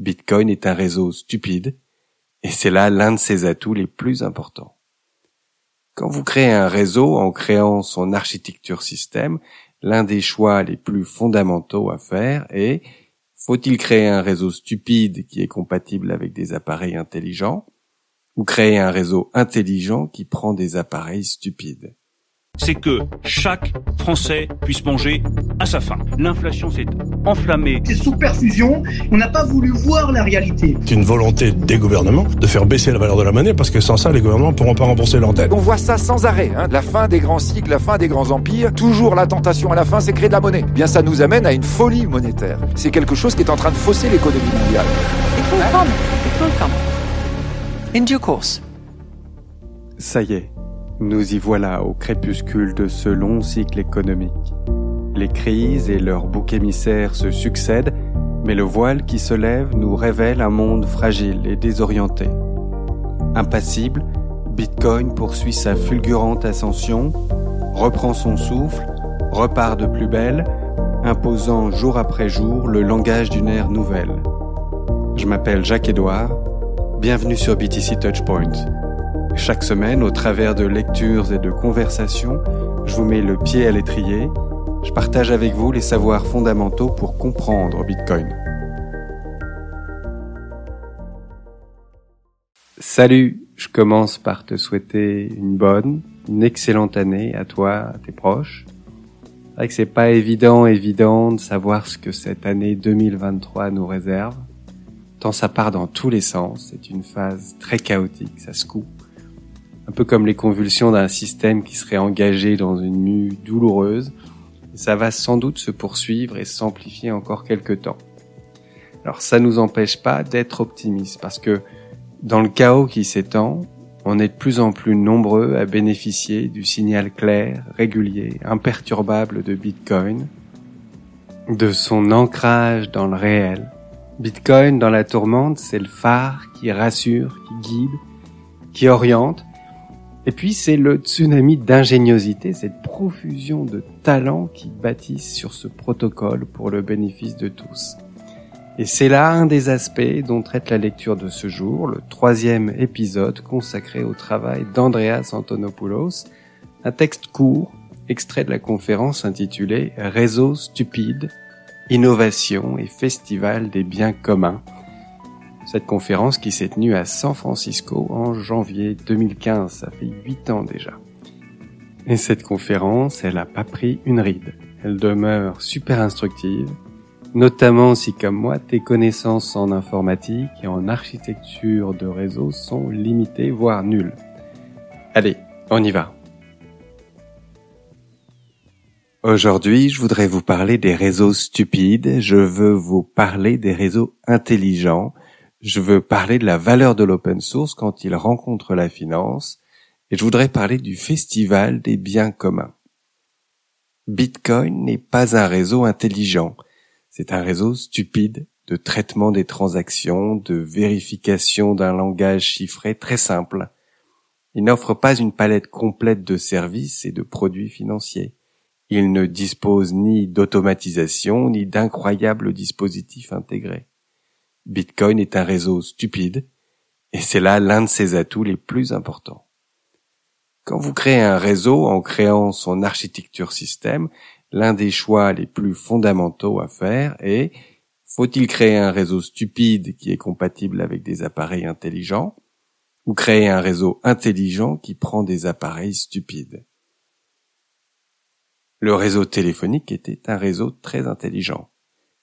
Bitcoin est un réseau stupide, et c'est là l'un de ses atouts les plus importants. Quand vous créez un réseau en créant son architecture système, l'un des choix les plus fondamentaux à faire est faut-il créer un réseau stupide qui est compatible avec des appareils intelligents ou créer un réseau intelligent qui prend des appareils stupides? C'est que chaque Français puisse manger à sa faim. L'inflation s'est enflammée. C'est sous perfusion, on n'a pas voulu voir la réalité. C'est une volonté des gouvernements de faire baisser la valeur de la monnaie parce que sans ça, les gouvernements ne pourront pas rembourser leurs dettes. On voit ça sans arrêt. Hein. La fin des grands cycles, la fin des grands empires. Toujours la tentation à la fin, c'est créer de la monnaie. Eh bien, ça nous amène à une folie monétaire. C'est quelque chose qui est en train de fausser l'économie mondiale. It will come. It will come. In due course. Ça y est, nous y voilà au crépuscule de ce long cycle économique. Les crises et leurs boucs émissaires se succèdent, mais le voile qui se lève nous révèle un monde fragile et désorienté. Impassible, Bitcoin poursuit sa fulgurante ascension, reprend son souffle, repart de plus belle, imposant jour après jour le langage d'une ère nouvelle. Je m'appelle Jacques-Édouard, bienvenue sur BTC Touchpoint. Chaque semaine, au travers de lectures et de conversations, je vous mets le pied à l'étrier. Je partage avec vous les savoirs fondamentaux pour comprendre Bitcoin. Salut, je commence par te souhaiter une bonne, une excellente année à toi, à tes proches. C'est vrai que c'est pas évident, évident de savoir ce que cette année 2023 nous réserve. Tant ça part dans tous les sens, c'est une phase très chaotique, ça se coupe un peu comme les convulsions d'un système qui serait engagé dans une mue douloureuse. Ça va sans doute se poursuivre et s'amplifier encore quelques temps. Alors ça nous empêche pas d'être optimistes parce que dans le chaos qui s'étend, on est de plus en plus nombreux à bénéficier du signal clair, régulier, imperturbable de Bitcoin, de son ancrage dans le réel. Bitcoin dans la tourmente, c'est le phare qui rassure, qui guide, qui oriente, et puis c'est le tsunami d'ingéniosité, cette profusion de talents qui bâtissent sur ce protocole pour le bénéfice de tous. Et c'est là un des aspects dont traite la lecture de ce jour, le troisième épisode consacré au travail d'Andreas Antonopoulos, un texte court, extrait de la conférence intitulée Réseau stupide, innovation et festival des biens communs, cette conférence qui s'est tenue à San Francisco en janvier 2015, ça fait huit ans déjà. Et cette conférence, elle a pas pris une ride. Elle demeure super instructive, notamment si comme moi, tes connaissances en informatique et en architecture de réseau sont limitées, voire nulles. Allez, on y va. Aujourd'hui, je voudrais vous parler des réseaux stupides, je veux vous parler des réseaux intelligents, je veux parler de la valeur de l'open source quand il rencontre la finance, et je voudrais parler du festival des biens communs. Bitcoin n'est pas un réseau intelligent, c'est un réseau stupide de traitement des transactions, de vérification d'un langage chiffré très simple. Il n'offre pas une palette complète de services et de produits financiers. Il ne dispose ni d'automatisation ni d'incroyables dispositifs intégrés. Bitcoin est un réseau stupide, et c'est là l'un de ses atouts les plus importants. Quand vous créez un réseau en créant son architecture système, l'un des choix les plus fondamentaux à faire est faut-il créer un réseau stupide qui est compatible avec des appareils intelligents ou créer un réseau intelligent qui prend des appareils stupides? Le réseau téléphonique était un réseau très intelligent.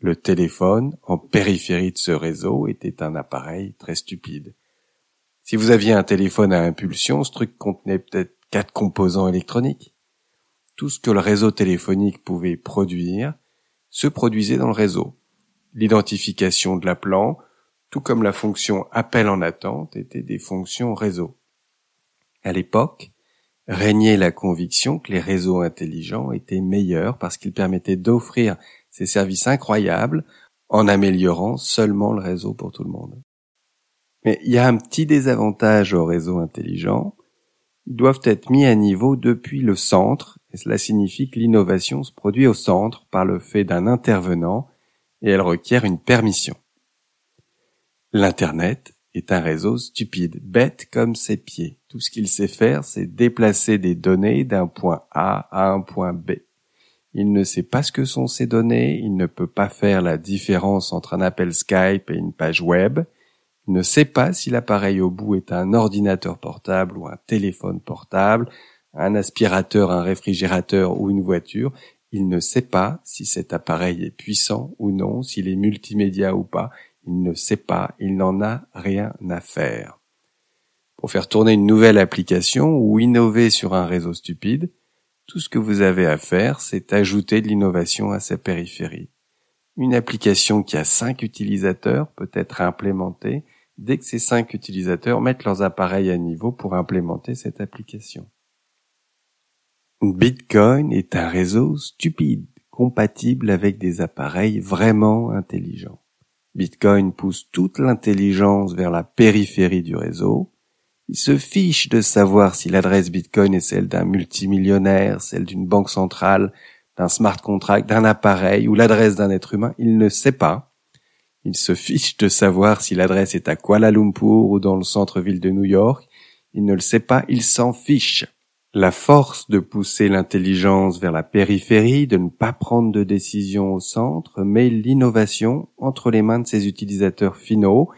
Le téléphone, en périphérie de ce réseau, était un appareil très stupide. Si vous aviez un téléphone à impulsion, ce truc contenait peut-être quatre composants électroniques. Tout ce que le réseau téléphonique pouvait produire se produisait dans le réseau. L'identification de l'appelant, tout comme la fonction appel en attente, étaient des fonctions réseau. À l'époque, régnait la conviction que les réseaux intelligents étaient meilleurs parce qu'ils permettaient d'offrir ces services incroyables en améliorant seulement le réseau pour tout le monde. Mais il y a un petit désavantage aux réseaux intelligents. Ils doivent être mis à niveau depuis le centre, et cela signifie que l'innovation se produit au centre par le fait d'un intervenant, et elle requiert une permission. L'Internet est un réseau stupide, bête comme ses pieds. Tout ce qu'il sait faire, c'est déplacer des données d'un point A à un point B. Il ne sait pas ce que sont ces données, il ne peut pas faire la différence entre un appel Skype et une page web, il ne sait pas si l'appareil au bout est un ordinateur portable ou un téléphone portable, un aspirateur, un réfrigérateur ou une voiture, il ne sait pas si cet appareil est puissant ou non, s'il est multimédia ou pas, il ne sait pas, il n'en a rien à faire. Pour faire tourner une nouvelle application ou innover sur un réseau stupide, tout ce que vous avez à faire, c'est ajouter de l'innovation à sa périphérie. Une application qui a cinq utilisateurs peut être implémentée dès que ces cinq utilisateurs mettent leurs appareils à niveau pour implémenter cette application. Bitcoin est un réseau stupide, compatible avec des appareils vraiment intelligents. Bitcoin pousse toute l'intelligence vers la périphérie du réseau. Il se fiche de savoir si l'adresse Bitcoin est celle d'un multimillionnaire, celle d'une banque centrale, d'un smart contract, d'un appareil ou l'adresse d'un être humain. Il ne sait pas. Il se fiche de savoir si l'adresse est à Kuala Lumpur ou dans le centre-ville de New York. Il ne le sait pas, il s'en fiche la force de pousser l'intelligence vers la périphérie, de ne pas prendre de décision au centre, met l'innovation entre les mains de ses utilisateurs finaux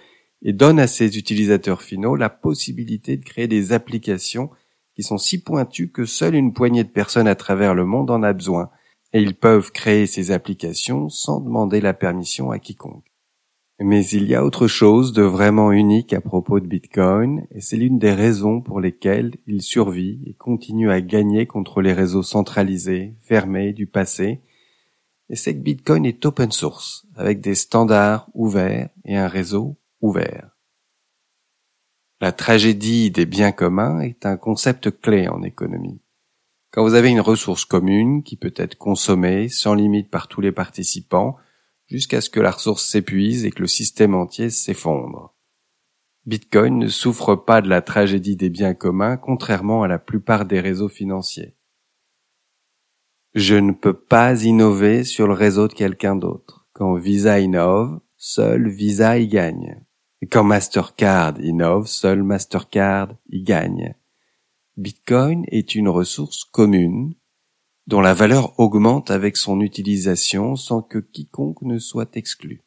et donne à ces utilisateurs finaux la possibilité de créer des applications qui sont si pointues que seule une poignée de personnes à travers le monde en a besoin, et ils peuvent créer ces applications sans demander la permission à quiconque. Mais il y a autre chose de vraiment unique à propos de Bitcoin, et c'est l'une des raisons pour lesquelles il survit et continue à gagner contre les réseaux centralisés, fermés du passé, et c'est que Bitcoin est open source, avec des standards ouverts et un réseau ouvert. La tragédie des biens communs est un concept clé en économie. Quand vous avez une ressource commune qui peut être consommée sans limite par tous les participants, jusqu'à ce que la ressource s'épuise et que le système entier s'effondre. Bitcoin ne souffre pas de la tragédie des biens communs, contrairement à la plupart des réseaux financiers. Je ne peux pas innover sur le réseau de quelqu'un d'autre. Quand Visa innove, seul Visa y gagne. Quand Mastercard innove, seul Mastercard y gagne. Bitcoin est une ressource commune dont la valeur augmente avec son utilisation sans que quiconque ne soit exclu.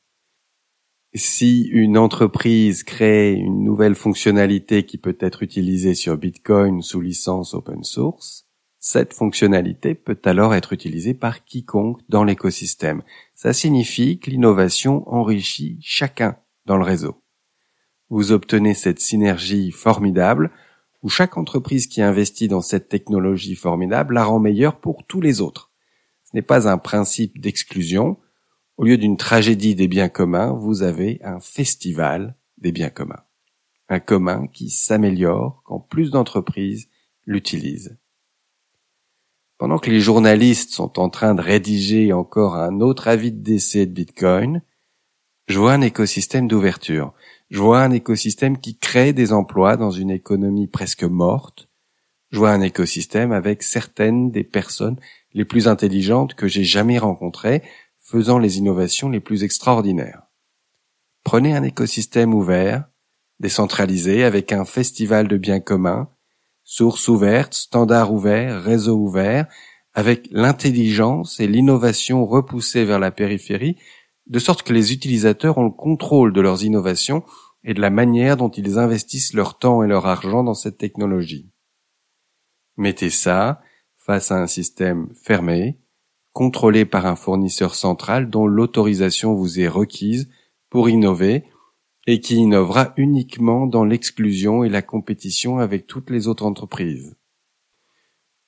Si une entreprise crée une nouvelle fonctionnalité qui peut être utilisée sur Bitcoin sous licence open source, cette fonctionnalité peut alors être utilisée par quiconque dans l'écosystème. Ça signifie que l'innovation enrichit chacun dans le réseau. Vous obtenez cette synergie formidable où chaque entreprise qui investit dans cette technologie formidable la rend meilleure pour tous les autres. Ce n'est pas un principe d'exclusion. Au lieu d'une tragédie des biens communs, vous avez un festival des biens communs. Un commun qui s'améliore quand plus d'entreprises l'utilisent. Pendant que les journalistes sont en train de rédiger encore un autre avis de décès de Bitcoin, je vois un écosystème d'ouverture. Je vois un écosystème qui crée des emplois dans une économie presque morte. Je vois un écosystème avec certaines des personnes les plus intelligentes que j'ai jamais rencontrées, faisant les innovations les plus extraordinaires. Prenez un écosystème ouvert, décentralisé, avec un festival de biens communs, sources ouvertes, standards ouverts, réseaux ouverts, avec l'intelligence et l'innovation repoussées vers la périphérie, de sorte que les utilisateurs ont le contrôle de leurs innovations et de la manière dont ils investissent leur temps et leur argent dans cette technologie. Mettez ça face à un système fermé, contrôlé par un fournisseur central dont l'autorisation vous est requise pour innover et qui innovera uniquement dans l'exclusion et la compétition avec toutes les autres entreprises.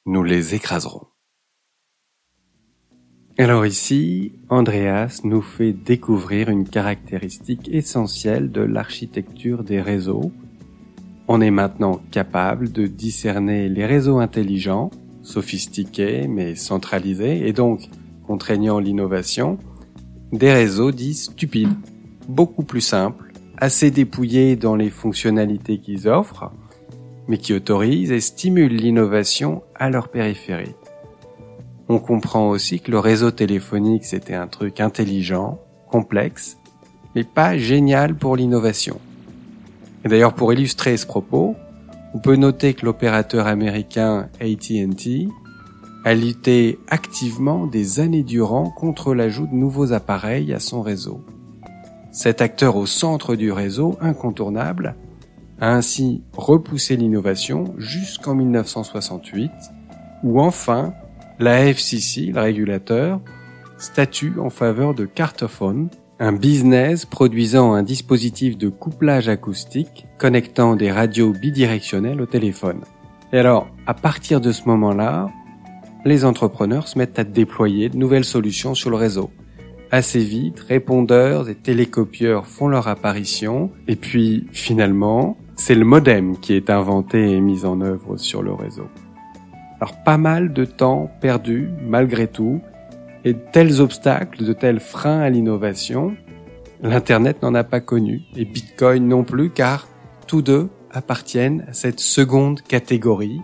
Nous les écraserons. Alors ici, Andreas nous fait découvrir une caractéristique essentielle de l'architecture des réseaux. On est maintenant capable de discerner les réseaux intelligents, sophistiqués mais centralisés et donc contraignant l'innovation, des réseaux dits stupides, beaucoup plus simples, assez dépouillés dans les fonctionnalités qu'ils offrent, mais qui autorisent et stimulent l'innovation à leur périphérie. On comprend aussi que le réseau téléphonique, c'était un truc intelligent, complexe, mais pas génial pour l'innovation. Et d'ailleurs, pour illustrer ce propos, on peut noter que l'opérateur américain AT&T a lutté activement des années durant contre l'ajout de nouveaux appareils à son réseau. Cet acteur au centre du réseau, incontournable, a ainsi repoussé l'innovation jusqu'en 1968, où enfin la FCC, le régulateur, statue en faveur de Cartophone, un business produisant un dispositif de couplage acoustique connectant des radios bidirectionnelles au téléphone. Et alors, à partir de ce moment-là, les entrepreneurs se mettent à déployer de nouvelles solutions sur le réseau. Assez vite, répondeurs et télécopieurs font leur apparition, et puis finalement, c'est le modem qui est inventé et mis en œuvre sur le réseau. Alors pas mal de temps perdu malgré tout, et de tels obstacles, de tels freins à l'innovation, l'Internet n'en a pas connu, et Bitcoin non plus, car tous deux appartiennent à cette seconde catégorie,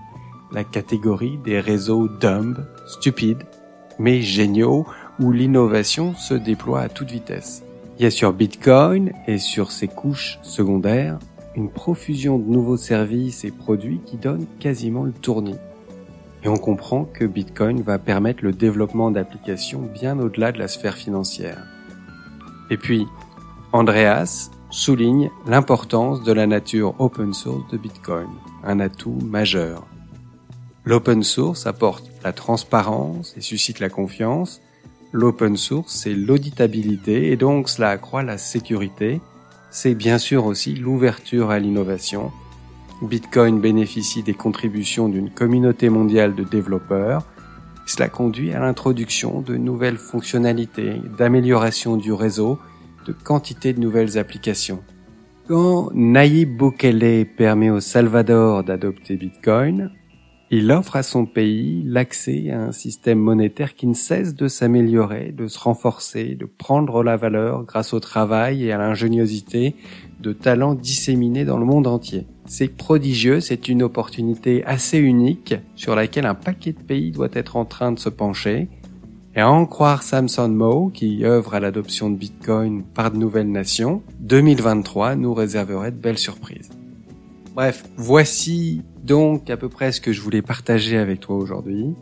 la catégorie des réseaux dumb, stupides, mais géniaux, où l'innovation se déploie à toute vitesse. Il y a sur Bitcoin et sur ses couches secondaires une profusion de nouveaux services et produits qui donnent quasiment le tournis. Et on comprend que Bitcoin va permettre le développement d'applications bien au-delà de la sphère financière. Et puis, Andreas souligne l'importance de la nature open source de Bitcoin, un atout majeur. L'open source apporte la transparence et suscite la confiance. L'open source, c'est l'auditabilité et donc cela accroît la sécurité. C'est bien sûr aussi l'ouverture à l'innovation Bitcoin bénéficie des contributions d'une communauté mondiale de développeurs. Cela conduit à l'introduction de nouvelles fonctionnalités, d'amélioration du réseau, de quantité de nouvelles applications. Quand Nayib Bukele permet au Salvador d'adopter Bitcoin, il offre à son pays l'accès à un système monétaire qui ne cesse de s'améliorer, de se renforcer, de prendre la valeur grâce au travail et à l'ingéniosité de talents disséminés dans le monde entier. C'est prodigieux, c'est une opportunité assez unique sur laquelle un paquet de pays doit être en train de se pencher. Et à en croire Samson Moe, qui œuvre à l'adoption de Bitcoin par de nouvelles nations, 2023 nous réserverait de belles surprises. Bref, voici donc à peu près ce que je voulais partager avec toi aujourd'hui.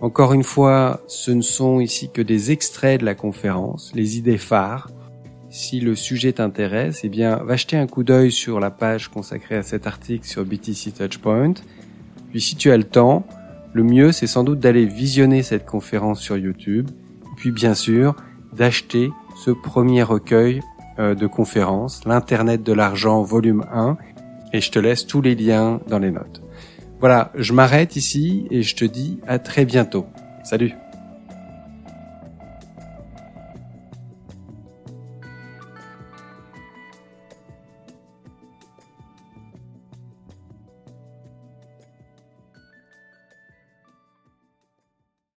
Encore une fois, ce ne sont ici que des extraits de la conférence, les idées phares, si le sujet t'intéresse, eh bien, va jeter un coup d'œil sur la page consacrée à cet article sur BTC Touchpoint. Puis si tu as le temps, le mieux c'est sans doute d'aller visionner cette conférence sur YouTube. Puis bien sûr, d'acheter ce premier recueil euh, de conférences, l'Internet de l'argent volume 1. Et je te laisse tous les liens dans les notes. Voilà, je m'arrête ici et je te dis à très bientôt. Salut